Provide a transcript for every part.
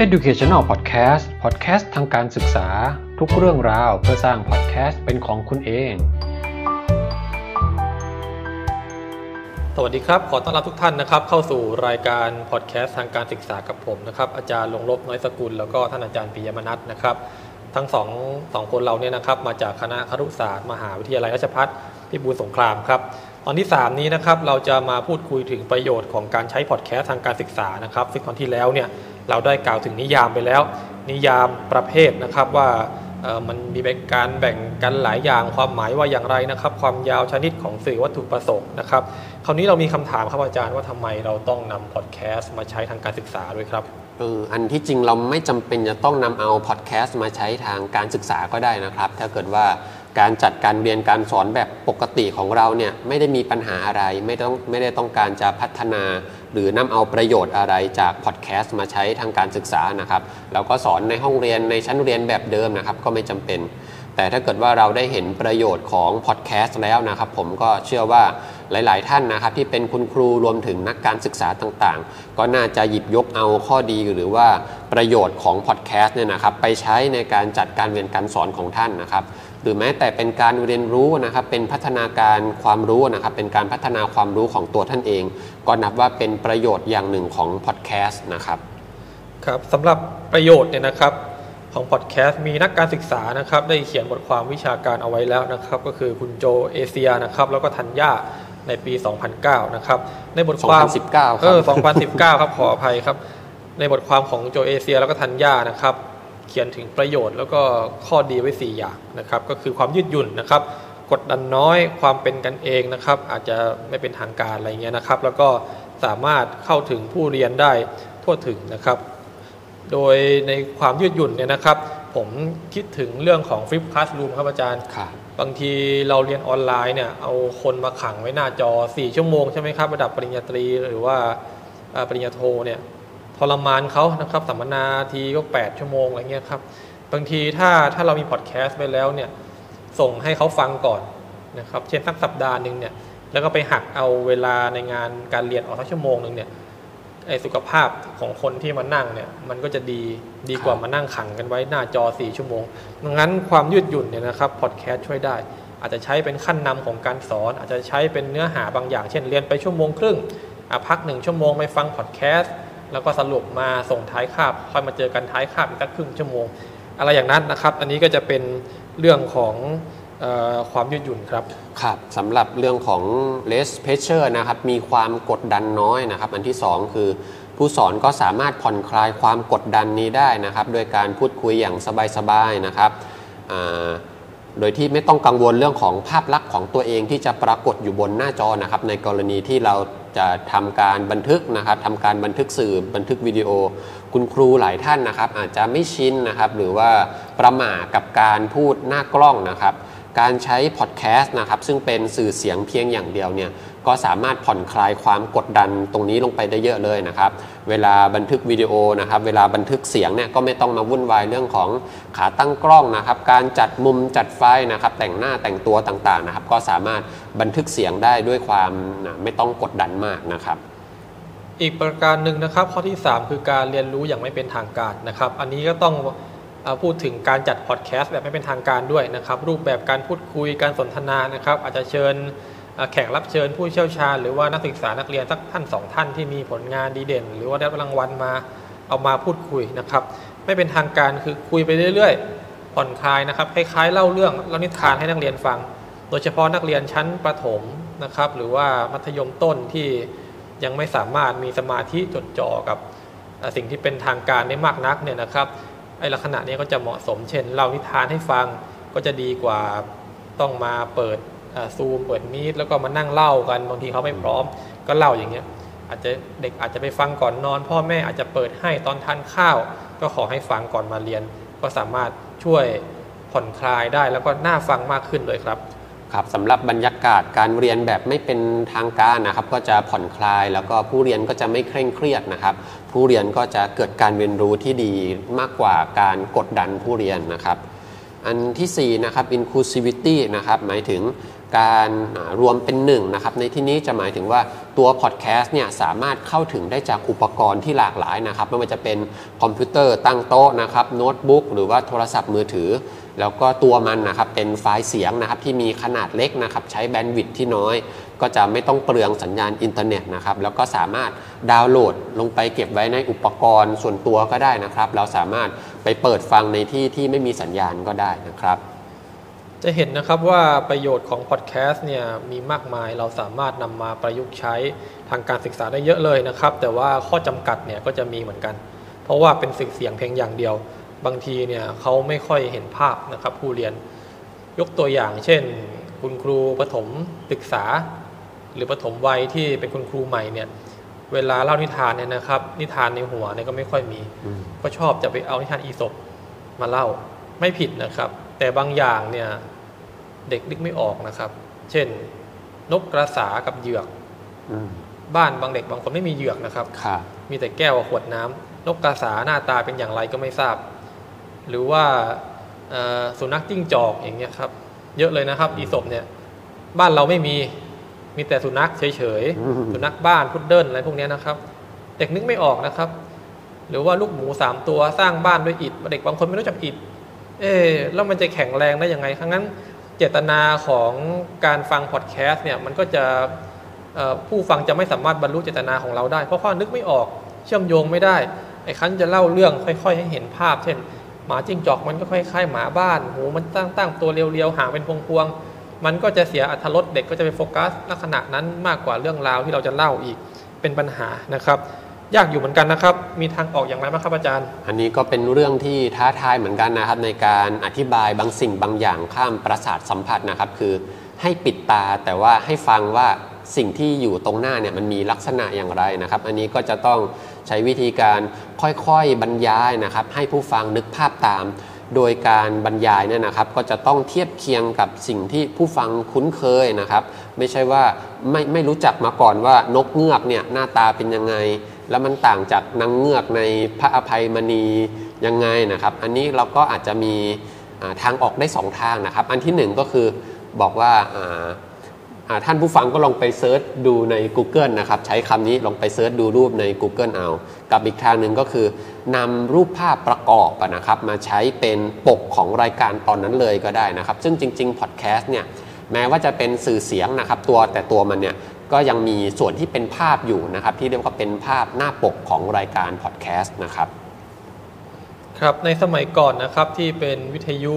Educational Podcast Podcast ทางการศึกษา ทุกเรื่องราวเพื่อสร้าง podcast เป็นของคุณเอง สวัสดีครับ ขอต้อนรับทุกท่านนะครับ เข้าสู่รายการพอดแคสต์ทางการศึกษากับผมนะครับ อาจารย์ลงลบน้อยสกุล แล้วก็ท่านอาจารย์ปิยมนัทนะครับ ทั้งสองสองคนเราเนี่ยนะครับ มาจากคณะครุศาสตร์ มหาวิทยาลัยราชภัฏพิบูลสงครามครับ ตอนที่ 3 นี้นะครับเราจะมาพูดคุยถึงประโยชน์ของการใช้พอดแคสต์ทางการศึกษานะครับ ซึ่งตอนที่แล้วเนี่ยเราได้กล่าวถึงนิยามไปแล้ว นิยามประเภทนะครับว่ามันมีแบ่งการแบ่งกันหลายอย่างความหมายว่าอย่างไรนะครับ ความยาวชนิดของสื่อวัตถุประสงค์นะครับ คราวนี้เรามีคำถามครับอาจารย์ว่าทำไมเราต้องนำพอดแคสต์มาใช้ทางการศึกษาด้วยครับเอออันที่จริงเราไม่จำเป็นจะต้องนำเอาพอดแคสต์มาใช้ทางการศึกษาก็ได้นะครับ ถ้าเกิดว่า การจัดการเรียนการสอนแบบปกติของเราเนี่ยไม่ได้มีปัญหาอะไรไม่ต้องไม่ได้ต้องการจะพัฒนา หรือนำเอาประโยชน์อะไรจากพอดแคสต์มาใช้ทางการศึกษานะครับแล้วก็สอนในห้องเรียนในชั้นเรียนแบบเดิมนะครับก็ไม่จำเป็น แต่ถ้าเกิดว่าเราได้เห็นประโยชน์ของพอดแคสต์แล้วนะครับ ผมก็เชื่อว่าหลาย ๆ ท่านนะครับ ที่เป็นคุณครูรวมถึงนักการศึกษาต่างๆ ก็น่าจะหยิบยกเอาข้อดีหรือว่าประโยชน์ของพอดแคสต์เนี่ยนะครับไปใช้ในการจัดการเรียนการสอนของท่านนะครับ หรือแม้แต่เป็นการเรียนรู้นะครับ เป็นพัฒนาการความรู้นะครับ เป็นการพัฒนาความรู้ของตัวท่านเอง ก็นับว่าเป็นประโยชน์อย่างหนึ่งของพอดแคสต์นะครับ ครับสำหรับประโยชน์เนี่ยนะครับของพอดแคสต์มีนักการศึกษานะครับได้เขียนบทความวิชาการเอาไว้แล้วนะครับ ก็คือคุณโจเอเชียนะครับแล้วก็ธัญญาในปี 2009 นะครับ ในบทความ2019เออ2019 ครับขออภัยครับ ในบทความของโจเอเชียแล้วก็ธัญญานะครับ เขียนถึงประโยชน์แล้วก็ข้อดีไว้ 4 อย่างนะครับ ก็คือความยืดหยุ่นนะครับ กดดันน้อยความเป็นกันเองนะครับ อาจจะไม่เป็นทางการอะไรเงี้ยนะครับ แล้วก็สามารถเข้าถึงผู้เรียนได้ทั่วถึงนะครับ โดยในความยืดหยุ่นเนี่ยนะครับ ผมคิดถึงเรื่องของฟลิปคลาสรูมครับอาจารย์ครับบางทีเราเรียนออนไลน์เนี่ยเอาคนมาขังไว้หน้าจอ 4 ชั่วโมงใช่ไหมครับระดับปริญญาตรีหรือว่าอ่าปริญญาโทเนี่ยท รมานเขานะครับสัมมนาทีก็ 8 ชั่วโมงอะไรเงี้ยครับบางทีถ้าถ้าเรามีพอดแคสต์ไปแล้วเนี่ยส่งให้เขาฟังก่อนนะครับเช่นสักสัปดาห์หนึ่งเนี่ยแล้วก็ไปหักเอาเวลาในงานการเรียนออกสักชั่วโมงหนึ่งเนี่ยไอสุขภาพของคนที่มานั่งเนี่ยมันก็จะดีดีกว่ามานั่งขังกันไว้หน้าจอ 4 ชั่วโมงดังนั้นความยืดหยุ่นเนี่ยนะครับพอดแคสต์ช่วยได้ อาจจะใช้เป็นขั้นนำของการสอน อาจจะใช้เป็นเนื้อหาบางอย่าง เช่นเรียนไปชั่วโมงครึ่งอะพักหนึ่งชั่วโมงไปฟังพอดแคสต์ แล้วก็สรุปมาส่งท้ายคาบค่อยมาเจอกันท้ายคาบอีกสักครึ่งชั่วโมง อะไรอย่างนั้นนะครับ อันนี้ก็จะเป็นเรื่องของออความยืดหยุ่นครับครับสำหรับเรื่องของ less pressure นะครับมีความกดดันน้อยนะครับ อันที่ 2 คือ ผู้สอนก็สามารถผ่อนคลายความกดดันนี้ได้นะครับ โดยการพูดคุยอย่างสบายๆนะครับ โดยที่ไม่ต้องกังวลเรื่องของภาพลักษณ์ของตัวเองที่จะปรากฏอยู่บนหน้าจอนะครับ ในกรณีที่เราจะทำการบันทึกนะครับทำการบันทึกสื่อบันทึกวิดีโอ คุณครูหลายท่านนะครับ อาจจะไม่ชินนะครับ หรือว่าประหม่ากับการพูดหน้ากล้องนะครับ การใช้พอดแคสต์นะครับ ซึ่งเป็นสื่อเสียงเพียงอย่างเดียวเนี่ย ก็สามารถผ่อนคลายความกดดันตรงนี้ลงไปได้เยอะเลยนะครับ เวลาบันทึกวิดีโอนะครับ เวลาบันทึกเสียงเนี่ยก็ไม่ต้องมาวุ่นวายเรื่องของขาตั้งกล้องนะครับ การจัดมุมจัดไฟนะครับ แต่งหน้าแต่งตัวต่างๆนะครับ ก็สามารถบันทึกเสียงได้ด้วยความนะไม่ต้องกดดันมากนะครับอีกประการหนึ่งนะครับข้อที่ 3 คือการเรียนรู้อย่างไม่เป็นทางการนะครับ อันนี้ก็ต้องพูดถึงการจัดพอดแคสต์แบบไม่เป็นทางการด้วยนะครับ รูปแบบการพูดคุยการสนทนานะครับ อาจจะเชิญ แขกรับเชิญผู้เชี่ยวชาญ หรือว่านักศึกษานักเรียนสักท่านสองท่านที่มีผลงานดีเด่น หรือว่าได้รับรางวัลมาเอามาพูดคุยนะครับ ไม่เป็นทางการคือคุยไปเรื่อยๆผ่อนคลายนะครับคล้ายๆเล่าเรื่องเล่านิทานให้นักเรียนฟัง โดยเฉพาะนักเรียนชั้นประถมนะครับ หรือว่ามัธยมต้นที่ยังไม่สามารถมีสมาธิจดจ่อกับสิ่งที่เป็นทางการได้มากนักเนี่ยนะครับไอ้ลักษณะนี้ก็จะเหมาะสม เช่นเล่านิทานให้ฟังก็จะดีกว่าต้องมาเปิด ซูมเปิดมีดแล้วก็มานั่งเล่ากันบางทีเขาไม่พร้อมก็เล่าอย่างเงี้ยอาจจะเด็กอาจจะไปฟังก่อนนอน พ่อแม่อาจจะเปิดให้ตอนทานข้าว ก็ขอให้ฟังก่อนมาเรียน ก็สามารถช่วยผ่อนคลายได้แล้วก็น่าฟังมากขึ้นเลยครับครับสำหรับบรรยากาศการเรียนแบบไม่เป็นทางการนะครับ ก็จะผ่อนคลายแล้วก็ผู้เรียนก็จะไม่เคร่งเครียดนะครับ ผู้เรียนก็จะเกิดการเรียนรู้ที่ดีมากกว่าการกดดันผู้เรียนนะครับ อันที่4นะครับ inclusivity นะครับหมายถึงการรวมเป็นหนึ่งนะครับในที่นี้จะหมายถึงว่าตัวพอดแคสต์เนี่ยสามารถเข้าถึงได้จากอุปกรณ์ที่หลากหลายนะครับไม่ว่าจะเป็นคอมพิวเตอร์ตั้งโต๊ะนะครับโน้ตบุ๊กหรือว่าโทรศัพท์มือถือ แล้วก็ตัวมันนะครับเป็นไฟล์เสียงนะครับที่มีขนาดเล็กนะครับใช้แบนด์วิดท์ที่น้อย ก็จะไม่ต้องเปลืองสัญญาณอินเทอร์เน็ตนะครับแล้วก็สามารถดาวน์โหลดลงไปเก็บไว้ในอุปกรณ์ส่วนตัวก็ได้นะครับ เราสามารถ ไปเปิดฟังในที่ที่ไม่มีสัญญาณก็ได้นะครับ จะเห็นนะครับว่าประโยชน์ของพอดแคสต์เนี่ยมีมากมายเราสามารถนำมาประยุกต์ใช้ทางการศึกษาได้เยอะเลยนะครับ แต่ว่าข้อจำกัดเนี่ยก็จะมีเหมือนกัน เพราะว่าเป็นสิ่งเสียงเพียงอย่างเดียว บางทีเนี่ยเขาไม่ค่อยเห็นภาพนะครับผู้เรียนยกตัวอย่าง เช่น คุณครูประถมศึกษา หรือประถมวัยที่เป็นคุณครูใหม่เนี่ย เวลาเล่านิทานเนี่ยนะครับ นิทานในหัวเนี่ยก็ไม่ค่อยมี ก็ชอบจะไปเอานิทานอีสปมาเล่าไม่ผิดนะครับ แต่บางอย่างเนี่ยเด็กนึกไม่ออกนะครับ เช่น นกกระสากับเหยือกอืมบ้านบางเด็กบางคนไม่มีเหยือกนะครับค่ะมีแต่แก้วกับขวดน้ำนกกระสาหน้าตาเป็นอย่างไรก็ไม่ทราบ หรือว่าเอ่อสุนัขจิ้งจอกอย่างเงี้ยครับ เยอะเลยนะครับอีศพเนี่ย บ้านเราไม่มี มีแต่สุนัขเฉยอืมๆสุนัขบ้านพุดเดิ้ลอะไรพวกเนี้ยนะครับ เด็กนึกไม่ออกนะครับ หรือว่าลูกหมูสามตัวสร้างบ้านด้วยอิฐเด็กบางคนไม่รู้จักอิฐ เอ๊ะแล้วมันจะแข็งแรงได้ยังไงครั้งนั้นเจตนาของการฟังพอดแคสต์เนี่ยมันก็จะเอ่อผู้ฟังจะไม่สามารถบรรลุเจตนาของเราได้ เพราะว่านึกไม่ออกเชื่อมโยงไม่ได้ไอ้คันจะเล่าเรื่องค่อย ๆ ให้เห็นภาพ เช่น หมาจิ้งจอกมันก็คล้ายๆหมาบ้านหูมันตั้งตั้งตัวเรียวๆหางเป็นพวงๆ มันก็จะเสียอัธรสเด็กก็จะไปโฟกัสลักษณะนั้นมากกว่าเรื่องราวที่เราจะเล่าอีกเป็นปัญหานะครับ ยากอยู่เหมือนกันนะครับ มีทางออกอย่างไรบ้างครับอาจารย์ อันนี้ก็เป็นเรื่องที่ท้าทายเหมือนกันนะครับ ในการอธิบายบางสิ่งบางอย่างข้ามประสาทสัมผัสนะครับ คือให้ปิดตาแต่ว่าให้ฟังว่าสิ่งที่อยู่ตรงหน้าเนี่ยมันมีลักษณะอย่างไรนะครับ อันนี้ก็จะต้องใช้วิธีการค่อยๆบรรยายนะครับ ให้ผู้ฟังนึกภาพตาม โดยการบรรยายเนี่ยนะครับก็จะต้องเทียบเคียงกับสิ่งที่ผู้ฟังคุ้นเคยนะครับ ไม่ใช่ว่าไม่ไม่รู้จักมาก่อนว่านกเงือกเนี่ยหน้าตาเป็นยังไง แล้วมันต่างจากนางเงือกในพระอภัยมณียังไงนะครับ อันนี้เราก็อาจจะมีทางออกได้สองทางนะครับ อันที่หนึ่งก็คือบอกว่า ท่านผู้ฟังก็ลองไป search ดูใน Google นะครับ ใช้คำนี้ลองไป search ดูรูปใน Google เอา กับอีกทางหนึ่งก็คือนำรูปภาพประกอบนะครับ มาใช้เป็นปกของรายการตอนนั้นเลยก็ได้นะครับ ซึ่งจริงๆพอดแคสต์เนี่ยแม้ว่าจะเป็นสื่อเสียงนะครับ ตัวแต่ตัวมันเนี่ยก็ยังมีส่วนที่เป็นภาพอยู่นะครับ ที่เรียกว่าเป็นภาพหน้าปกของรายการพอดแคสต์นะครับ ครับในสมัยก่อนนะครับที่เป็นวิทยุ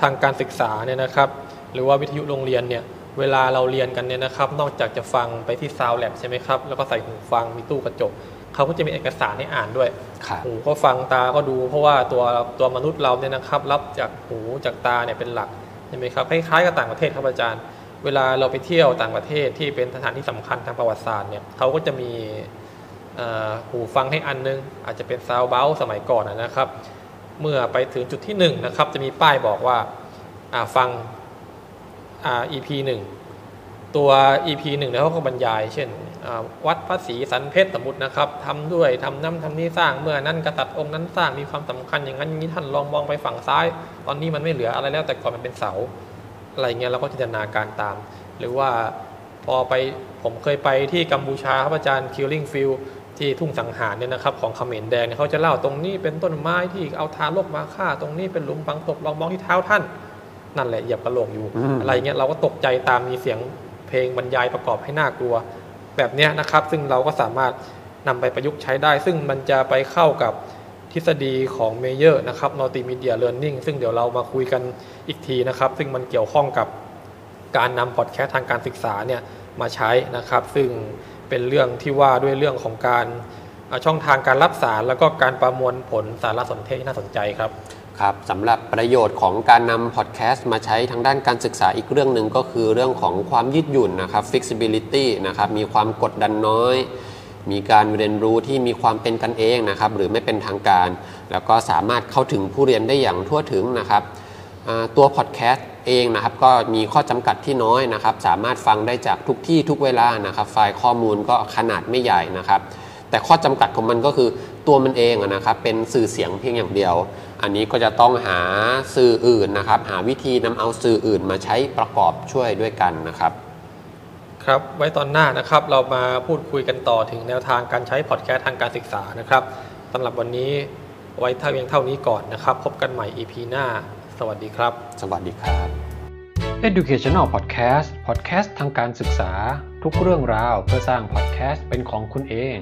ทางการศึกษาเนี่ยนะครับ หรือว่าวิทยุโรงเรียนเนี่ย เวลาเราเรียนกันเนี่ยนะครับ นอกจากจะฟังไปที่ซาวแลบใช่ไหมครับ แล้วก็ใส่หูฟังมีตู้กระจกเขาก็จะมีเอกสารให้อ่านด้วย ครับ หูก็ฟังตาก็ดู เพราะว่าตัวตัวมนุษย์เราเนี่ยนะครับ รับจากหูจากตาเนี่ยเป็นหลักใช่ไหมครับคล้ายๆกับต่างประเทศครับอาจารย์ เวลาเราไปเที่ยวต่างประเทศที่เป็นสถานที่สำคัญทางประวัติศาสตร์เนี่ยเขาก็จะมีเอ่อหูฟังให้อันนึง อาจจะเป็นซาวเบลสมัยก่อนนะนะครับ เมื่อไปถึงจุดที่หนึ่งนะครับจะมีป้ายบอกว่าอ่าฟังอ่า EP หนึ่งตัว EP หนึ่งเนี่ยเขาก็บรรยาย เช่นวัดพระศรีสันเพชรสมมตินะครับทำด้วยทำน้ำทำนี่สร้างเมื่อนั้นกษัตริย์องค์นั้นสร้างมีความสำคัญอย่างนั้นอย่างนี้ท่านลองมองไปฝั่งซ้าย ตอนนี้มันไม่เหลืออะไรแล้วแต่ก่อนมันเป็นเสา อะไรเงี้ยเราก็จินตนาการตาม หรือว่าพอไปผมเคยไปที่กัมพูชาครับอาจารย์ Killing Field ที่ทุ่งสังหารเนี่ยนะครับของเขมรแดงเนี่ยเขาจะเล่าตรงนี้เป็นต้นไม้ที่เอาทารกมาฆ่าตรงนี้เป็นหลุมฝังศพลองมองที่เท้าท่าน นั่นแหละเหยียบกระโหลกอยู่อืมอะไรเงี้ยเราก็ตกใจตามมีเสียงเพลงบรรยายประกอบให้น่ากลัว แบบเนี้ยนะครับ ซึ่งเราก็สามารถนำไปประยุกต์ใช้ได้ ซึ่งมันจะไปเข้ากับทฤษฎีของเมเยอร์นะครับ Multimedia Learning ซึ่งเดี๋ยวเรามาคุยกันอีกทีนะครับ ซึ่งมันเกี่ยวข้องกับการนำพอดแคสต์ทางการศึกษาเนี่ยมาใช้นะครับ ซึ่งเป็นเรื่องที่ว่าด้วยเรื่องของการอ่าช่องทางการรับสารแล้วก็การประมวลผลสารสนเทศที่น่าสนใจครับ ครับสำหรับประโยชน์ของการนำพอดแคสต์มาใช้ทางด้านการศึกษาอีกเรื่องหนึ่งก็คือเรื่องของความยืดหยุ่นนะครับ flexibility นะครับมีความกดดันน้อย มีการเรียนรู้ที่มีความเป็นกันเองนะครับหรือไม่เป็นทางการ แล้วก็สามารถเข้าถึงผู้เรียนได้อย่างทั่วถึงนะครับตัวพอดแคสต์เองนะครับก็มีข้อจำกัดที่น้อยนะครับ สามารถฟังได้จากทุกที่ทุกเวลานะครับ ไฟล์ข้อมูลก็ขนาดไม่ใหญ่นะครับ แต่ข้อจำกัดของมันก็คือตัวมันเองอะนะครับเป็นสื่อเสียงเพียงอย่างเดียว อันนี้ก็จะต้องหาสื่ออื่นนะครับ หาวิธีนำเอาสื่ออื่นมาใช้ประกอบช่วยด้วยกันนะครับคครับไว้ตอนหน้านะครับเรามาพูดคุยกันต่อถึงแนวทางการใช้พอดแคสต์ทางการศึกษานะครับสำหรับวันนี้ไว้เท่าเพียงเท่านี้ก่อนนะครับ พบกันใหม่ EP หน้า สวัสดีครับ สวัสดีครับ Educational Podcast Podcast ทางการศึกษา ทุกเรื่องราวเพื่อสร้างพอดแคสต์เป็นของคุณเอง